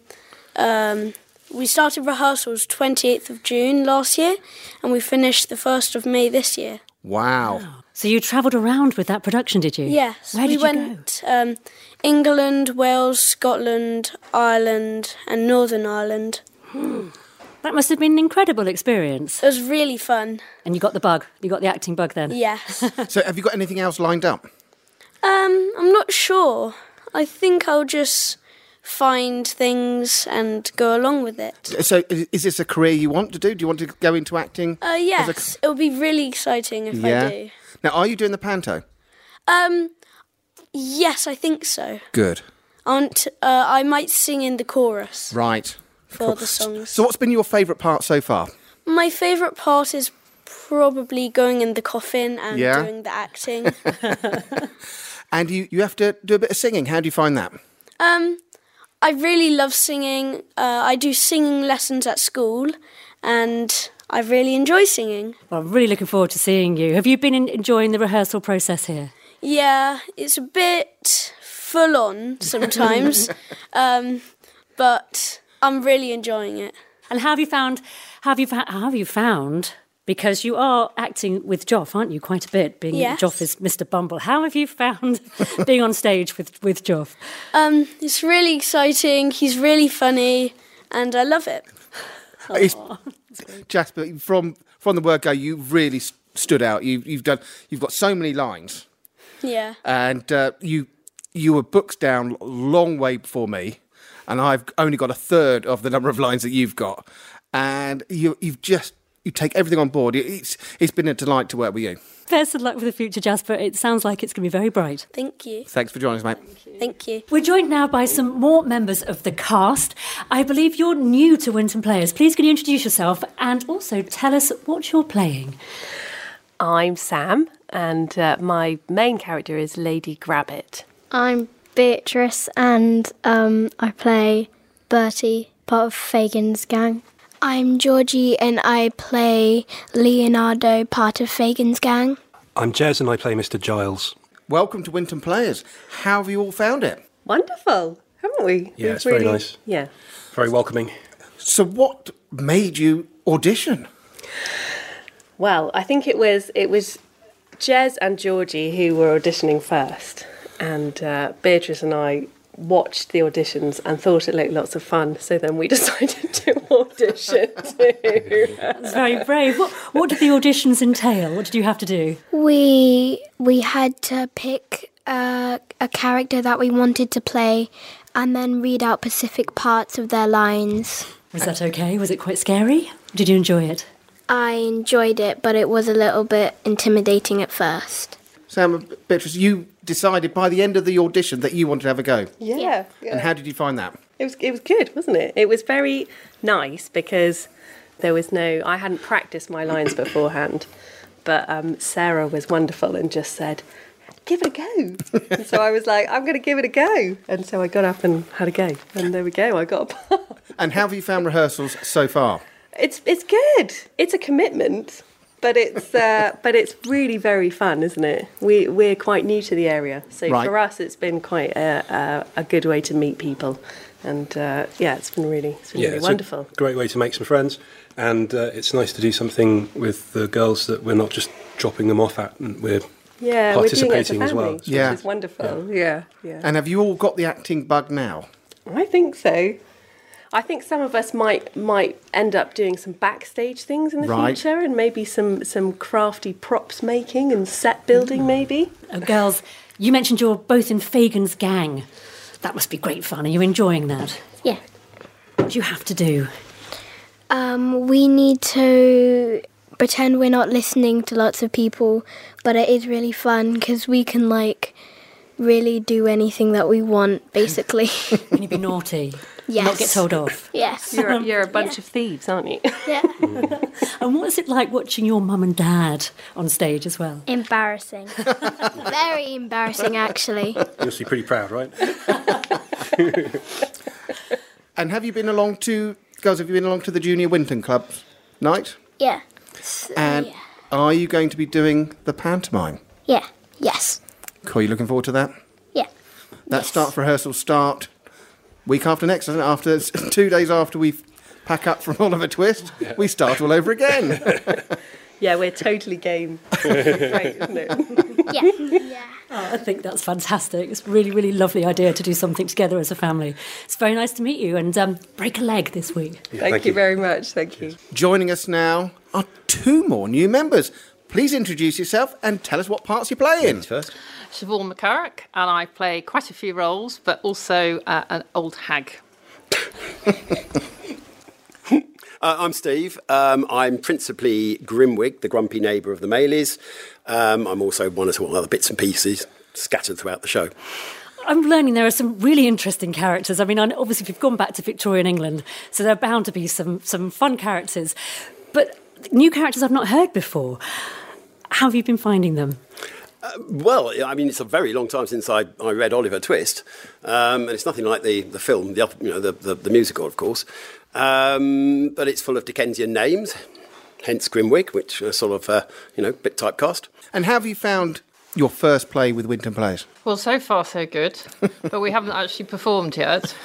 um, we started rehearsals 28th of June last year and we finished the 1st of May this year. Wow. So you travelled around with that production, did you? Yes. Where did we went um, England, Wales, Scotland, Ireland, and Northern Ireland. Hmm. That must have been an incredible experience. It was really fun. And you got the bug. You got the acting bug then. Yes. so have you got anything else lined up? Um, I'm not sure. I think I'll just find things and go along with it. So, is this a career you want to do? Do you want to go into acting? Uh, yes, a... it will be really exciting if yeah. I do. Now, are you doing the panto? Um, yes, I think so. Good. Aren't uh, I might sing in the chorus. Right. For cool. the songs. So, what's been your favourite part so far? My favourite part is probably going in the coffin and Yeah. doing the acting. And you, you have to do a bit of singing. How do you find that? um, I really love singing. Uh, I do singing lessons at school, and I really enjoy singing. Well, I'm really looking forward to seeing you. Have you been in- enjoying the rehearsal process here? Yeah, it's a bit full on sometimes, um, but I'm really enjoying it. And how have you found? Have you have you found? Because you are acting with Joff, aren't you? Quite a bit. Being Yes. Joff is Mr. Bumble. How have you found being on stage with with Joff? Um, it's really exciting. He's really funny, and I love it. It's, Jasper, from from the word go, you've really s- stood out. You, you've done. You've got so many lines, Yeah. and uh, you you were booked down a long way before me, and I've only got a third of the number of lines that you've got, and you you've just you take everything on board. It- It's it's been a delight to work with you. Best of luck for the future, Jasper. It sounds like it's going to be very bright. Thank you. Thanks for joining us, mate. Thank you. We're joined now by some more members of the cast. I believe you're new to Winton Players. Please, can you introduce yourself and also tell us what you're playing? I'm Sam, and uh, my main character is Lady Grabbit. I'm Beatrice and um, I play Bertie, part of Fagin's gang. I'm Georgie and I play Leonardo, part of Fagin's gang. I'm Jez and I play Mr. Giles. Welcome to Winton Players. How have you all found it? Wonderful, haven't we? Yeah, We've it's very nice. Yeah. Very welcoming. So, what made you audition? Well, I think it was it was Jez and Georgie who were auditioning first, and uh, Beatrice and I watched the auditions and thought it looked lots of fun. So then we decided to audition too. That's very brave. What, what did the auditions entail? What did you have to do? We we had to pick a, a character that we wanted to play and then read out specific parts of their lines. Was that okay? Was it quite scary? Did you enjoy it? I enjoyed it, but it was a little bit intimidating at first. Sam, Beatrice, you decided by the end of the audition that you wanted to have a go. Yeah. yeah. And how did you find that? It was it was good, wasn't it? It was very nice because there was no I hadn't practiced my lines beforehand, but um, Sarah was wonderful and just said, "Give it a go." and so I was like, "I'm going to give it a go," and so I got up and had a go, and there we go. I got a part. And how have you found rehearsals so far? It's it's good. It's a commitment, but it's uh, but it's really very fun, isn't it? We we're quite new to the area, so Right. for us it's been quite a, a, a good way to meet people, and uh, yeah, it's been really it's been Yeah, really it's wonderful. a great way to make some friends, and uh, it's nice to do something with the girls that we're not just dropping them off at, and we're Yeah, we're doing it as a participating as well. family, Yeah. which is wonderful. Yeah, yeah. And have you all got the acting bug now? I think so. I think some of us might might end up doing some backstage things in the Right. future, and maybe some some crafty props making and set building, maybe. Oh, girls, you mentioned you're both in Fagin's gang. That must be great fun. Are you enjoying that? Yeah. What do you have to do? Um, we need to pretend we're not listening to lots of people, but it is really fun because we can like really do anything that we want, basically. Can you be naughty? Yes. Not get told off. yes. You're you're a um, bunch of thieves, aren't you? Yeah. And what is it like watching your mum and dad on stage as well? Embarrassing. Very embarrassing, actually. You must be pretty proud, right? And have you been along to, girls, have you been along to the Junior Winton Club night? Yeah. And are you going to be doing the pantomime? Yeah. Yes. Cool, are you looking forward to that? Yeah. That starts rehearsal start week after next, doesn't it? After two days after we pack up from Oliver Twist, we start all over again. yeah, we're totally game. Great, isn't it? Yeah. Oh, I think that's fantastic. It's a really, really lovely idea to do something together as a family. It's very nice to meet you and um, break a leg this week. thank, you very much. Thank you. Joining us now are two more new members. Please introduce yourself and tell us what parts you play in. First. Siobhan McCurrick, and I play quite a few roles, but also uh, an old hag. Uh, I'm Steve. Um, I'm principally Grimwig, the grumpy neighbour of the Maylies. Um, I'm also one or two other bits and pieces scattered throughout the show. I'm learning there are some really interesting characters. I mean, I know- obviously, we've gone back to Victorian England, so there are bound to be some, some fun characters. But new characters I've not heard before. How have you been finding them? Well, I mean, it's a very long time since I, I read Oliver Twist, um, and it's nothing like the, the film, the, you know, the, the, the musical, of course. Um, but it's full of Dickensian names, hence Grimwig, which are sort of, uh, you know, a bit typecast. And how have you found your first play with Winton Players? Well, so far so good, but we haven't actually performed yet.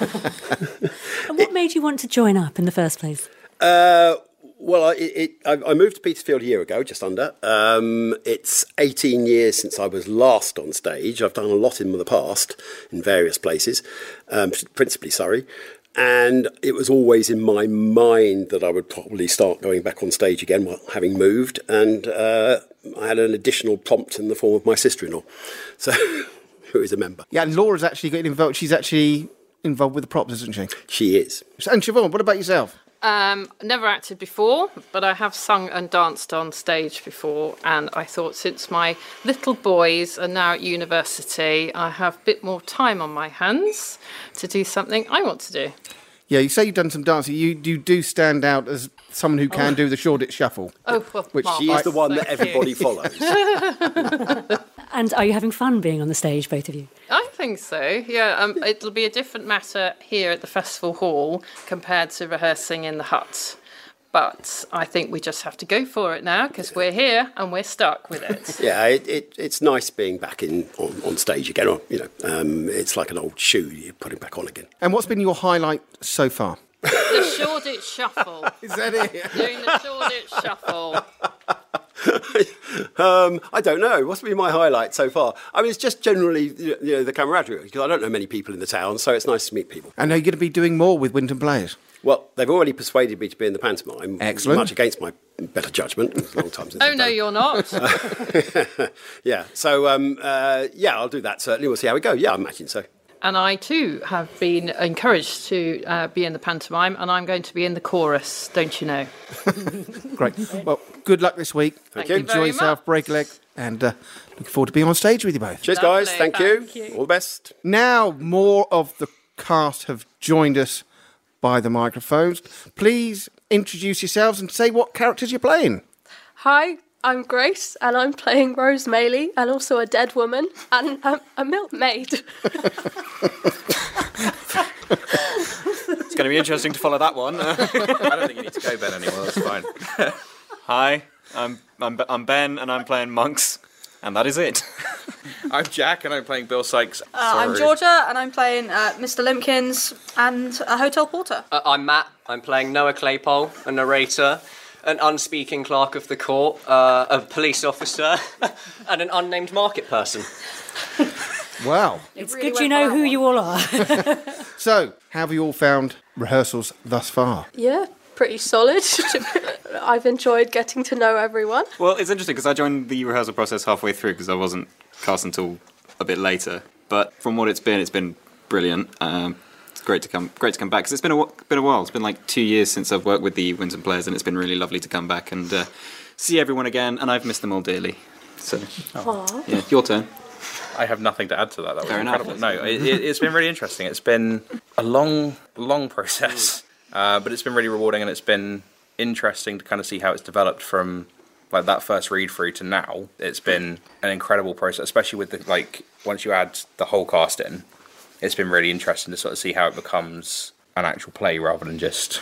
And what made you want to join up in the first place? Uh, well, I, it, I, moved to Petersfield a year ago, just under. Um, it's 18 years since I was last on stage. I've done a lot in the past in various places, um, principally Surrey. And it was always in my mind that I would probably start going back on stage again, while having moved. And uh, I had an additional prompt in the form of my sister in law, so who is a member. Yeah, and Laura's actually getting involved. She's actually involved with the props, isn't she? She is. And Siobhan, what about yourself? Um, never acted before, but I have sung and danced on stage before, and I thought since my little boys are now at university, I have a bit more time on my hands to do something I want to do. Yeah, you say you've done some dancing. You, you do stand out as someone who can Oh. do the Shoreditch Shuffle. Oh, well, Which She is the one that everybody you. follows. And are you having fun being on the stage, both of you? I think so. Yeah, um, it'll be a different matter here at the festival hall compared to rehearsing in the hut. But I think we just have to go for it now because we're here and we're stuck with it. Yeah, it, it, it's nice being back in on, on stage again. Or, you know, um, it's like an old shoe you put it back on again. And what's been your highlight so far? the Shoreditch Shuffle. Is that it? Doing the Shoreditch Shuffle. Um, I don't know. What's been my highlight so far? I mean, it's just generally you know the camaraderie because I don't know many people in the town, so it's nice to meet people. And are you going to be doing more with Winton Players? Well, they've already persuaded me to be in the pantomime. Excellent. Much against my better judgment. It's a long time since. Oh, no, you're not. yeah. So um, uh, yeah, I'll do that. Certainly, we'll see how we go. Yeah, I imagine so. And I too have been encouraged to uh, be in the pantomime, and I'm going to be in the chorus, don't you know? Great. Well, good luck this week. Thank you Enjoy very yourself, break a leg, and uh, looking forward to being on stage with you both. Cheers, guys. Lovely, Thank, you. thank you. All the best. Now, more of the cast have joined us by the microphones. Please introduce yourselves and say what characters you're playing. Hi, I'm Grace, and I'm playing Rose Maylie, and also a dead woman, and um, a milkmaid. It's going to be interesting to follow that one. I don't think you need to go, Ben, anymore. That's fine. Hi, I'm, I'm, I'm Ben, and I'm playing Monks, and that is it. I'm Jack, and I'm playing Bill Sikes. Uh, I'm Georgia, and I'm playing uh, Mr. Limbkins and a hotel porter. Uh, I'm Matt. I'm playing Noah Claypole, a narrator, an unspeaking clerk of the court, uh, a police officer, and an unnamed market person. Wow. It's good you know who you all are. So, how have you all found rehearsals thus far? yeah, pretty solid. I've enjoyed getting to know everyone. Well, it's interesting because I joined the rehearsal process halfway through because I wasn't cast until a bit later. But from what it's been, it's been brilliant. Um, it's great to come, great to come back because it's been a been a while. It's been like two years since I've worked with the Winton players, and it's been really lovely to come back and uh, see everyone again. And I've missed them all dearly. So, yeah, your turn. I have nothing to add to that. That was Fair enough. No, it, it, it's been really interesting. It's been a long, long process, uh, but it's been really rewarding, and it's been interesting to kind of see how it's developed from like that first read through to now. It's been an incredible process, especially with the like once you add the whole cast in. It's been really interesting to sort of see how it becomes an actual play rather than just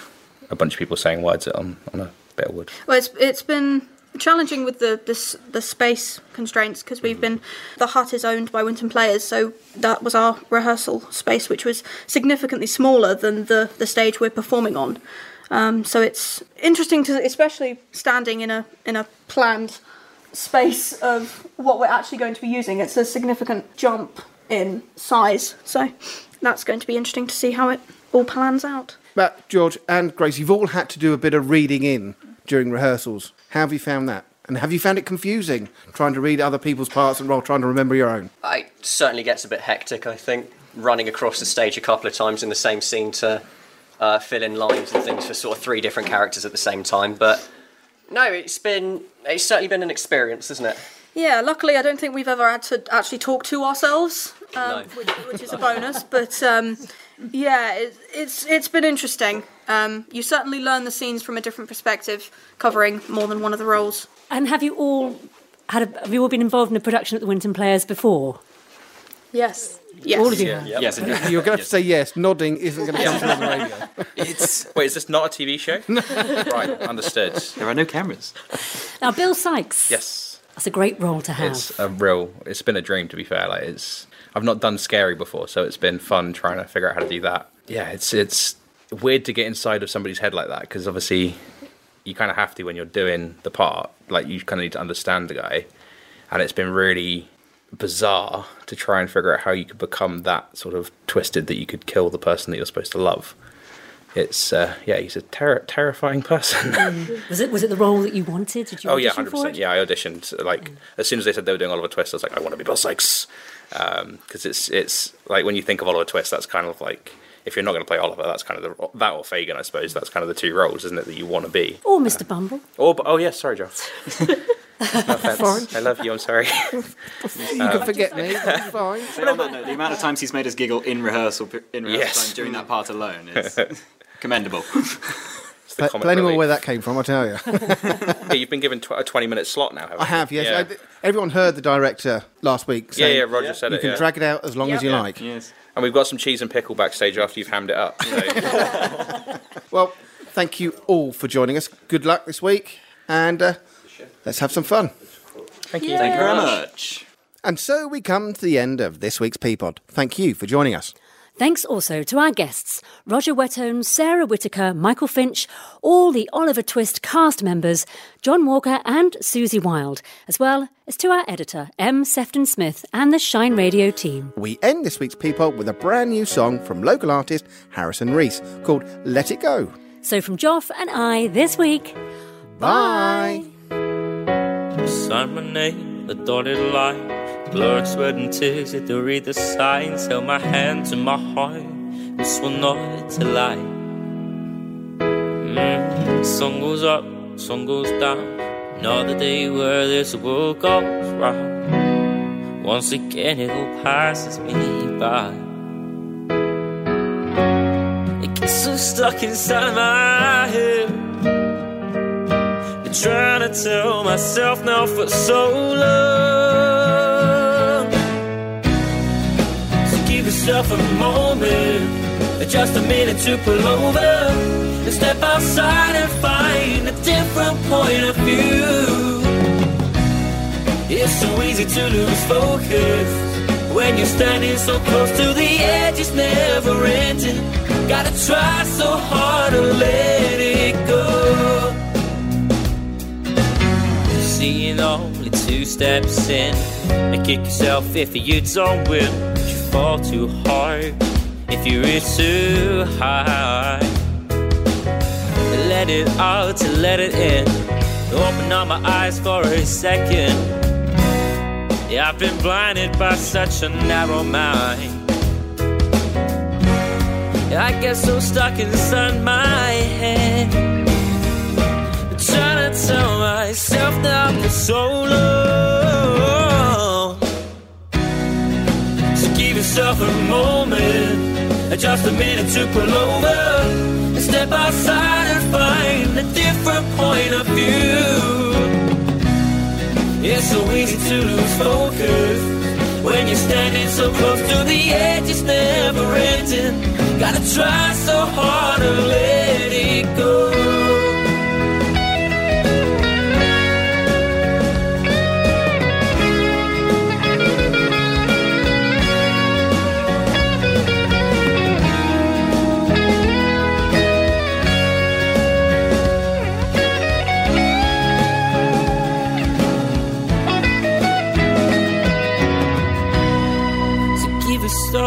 a bunch of people saying words on on a bit of wood. Well, it's it's been challenging with the the, the space constraints because we've been the hut is owned by Winton Players, so that was our rehearsal space, which was significantly smaller than the the stage we're performing on. Um, so it's interesting to, especially standing in a in a planned space of what we're actually going to be using. It's a significant jump in size, so that's going to be interesting to see how it all plans out. Matt, George, and Grace, you've all had to do a bit of reading in during rehearsals. How have you found that? And have you found it confusing trying to read other people's parts and while trying to remember your own? It certainly gets a bit hectic, I think, running across the stage a couple of times in the same scene to uh, fill in lines and things for sort of three different characters at the same time. But no, it's been it's certainly been an experience, isn't it? Yeah, luckily I don't think we've ever had to actually talk to ourselves, um, No. which, which is a bonus. But um, yeah, it, it's it's been interesting. Um, you certainly learn the scenes from a different perspective, covering more than one of the roles. And have you all had? A, have you all been involved in a production at the Winton Players before? Yes. Yes. All of you. have? Yes, indeed. You're going to have to say yes. Nodding isn't going to come through on the radio. It's wait, is this not a TV show? right, understood. There are no cameras. Now, Bill Sikes. Yes, That's a great role to have. it's a real. It's been a dream to be fair. Like it's. I've not done scary before, so it's been fun trying to figure out how to do that. Yeah, it's it's weird to get inside of somebody's head like that because obviously you kind of have to when you're doing the part. Like you kind of need to understand the guy, and it's been really bizarre to try and figure out how you could become that sort of twisted that you could kill the person that you're supposed to love. It's uh, yeah, he's a ter- terrifying person. Was it? Was it the role that you wanted? Did you? oh yeah, hundred percent. Yeah, I auditioned. Like as soon as they said they were doing Oliver Twist, I was like, I want to be Bill Sikes, because it's it's like when you think of Oliver Twist, that's kind of like if you're not going to play Oliver, that's kind of the that or Fagin, I suppose. That's kind of the two roles, isn't it, that you want to be. Or Mr. Bumble. Oh, but, oh yes, sorry, Joe. no. I love you. I'm sorry. You Um, can forget me. That's fine. So on that note, the amount of times he's made us giggle in rehearsal, in rehearsal Yes. time during that part alone is commendable. Pl- comic plenty more where that came from, I tell you. yeah, you've been given tw- a 20 minute slot now, haven't I have, yes. Yeah. I- everyone heard the director last week. Yeah, saying yeah, Roger said you it, can yeah. drag it out as long as you Yeah. like. Yes. And we've got some cheese and pickle backstage after you've hammed it up. So. Well, thank you all for joining us. Good luck this week, and uh, let's have some fun. Thank you. Thank you very much. And so we come to the end of this week's P Pod. Thank you for joining us. Thanks also to our guests, Roger Wettone, Sarah Whitaker, Michael Finch, all the Oliver Twist cast members, Jon Walker and Suzie Wilde, as well as to our editor, M. Sefton Smith, and the Shine Radio team. We end this week's P Pod with a brand new song from local artist Harrison Rhys called Let It Go. So from Joff and I this week, bye. Sign my name, the dotted line. Blurred sweat and tears, yet to read the signs. Held my hand to my heart, and swore not to lie. Mm, sun goes up, sun goes down. Another day where this world goes round. Once again, it all passes me by. It gets so stuck inside my head. Been trying to tell myself now for so long. Yourself a moment, just a minute to pull over and step outside and find a different point of view. It's so easy to lose focus when you're standing so close to the edge. It's never ending. Gotta try so hard to let it go. Seeing only two steps in, and kick yourself if you don't win. Fall too hard if you reach too high. Let it out to let it in. Open up my eyes for a second. Yeah, I've been blinded by such a narrow mind. I get so stuck inside my head. i Trying to tell myself now for so long. Yourself a moment, uh, just a minute to pull over and step outside and find a different point of view. It's so easy to lose focus when you're standing so close to the edge. It's never ending. Gotta try so hard to let it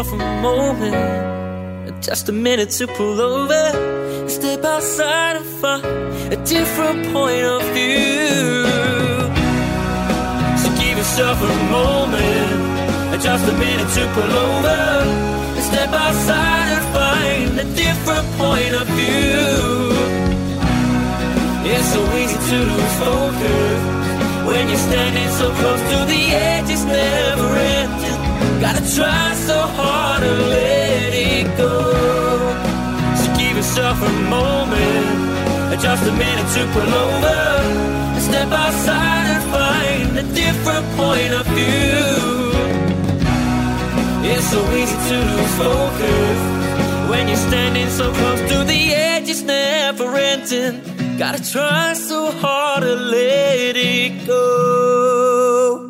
yourself a moment, just a minute to pull over, step outside and find a different point of view. So give yourself a moment, just a minute to pull over, step outside and find a different point of view. It's so easy to lose focus when you're standing so close to the edge. It's never ending. Gotta try so hard to let it go. So give yourself a moment, just a minute to pull over, step outside and find a different point of view. It's so easy to lose focus when you're standing so close to the edge. It's never ending. Gotta try so hard to let it go.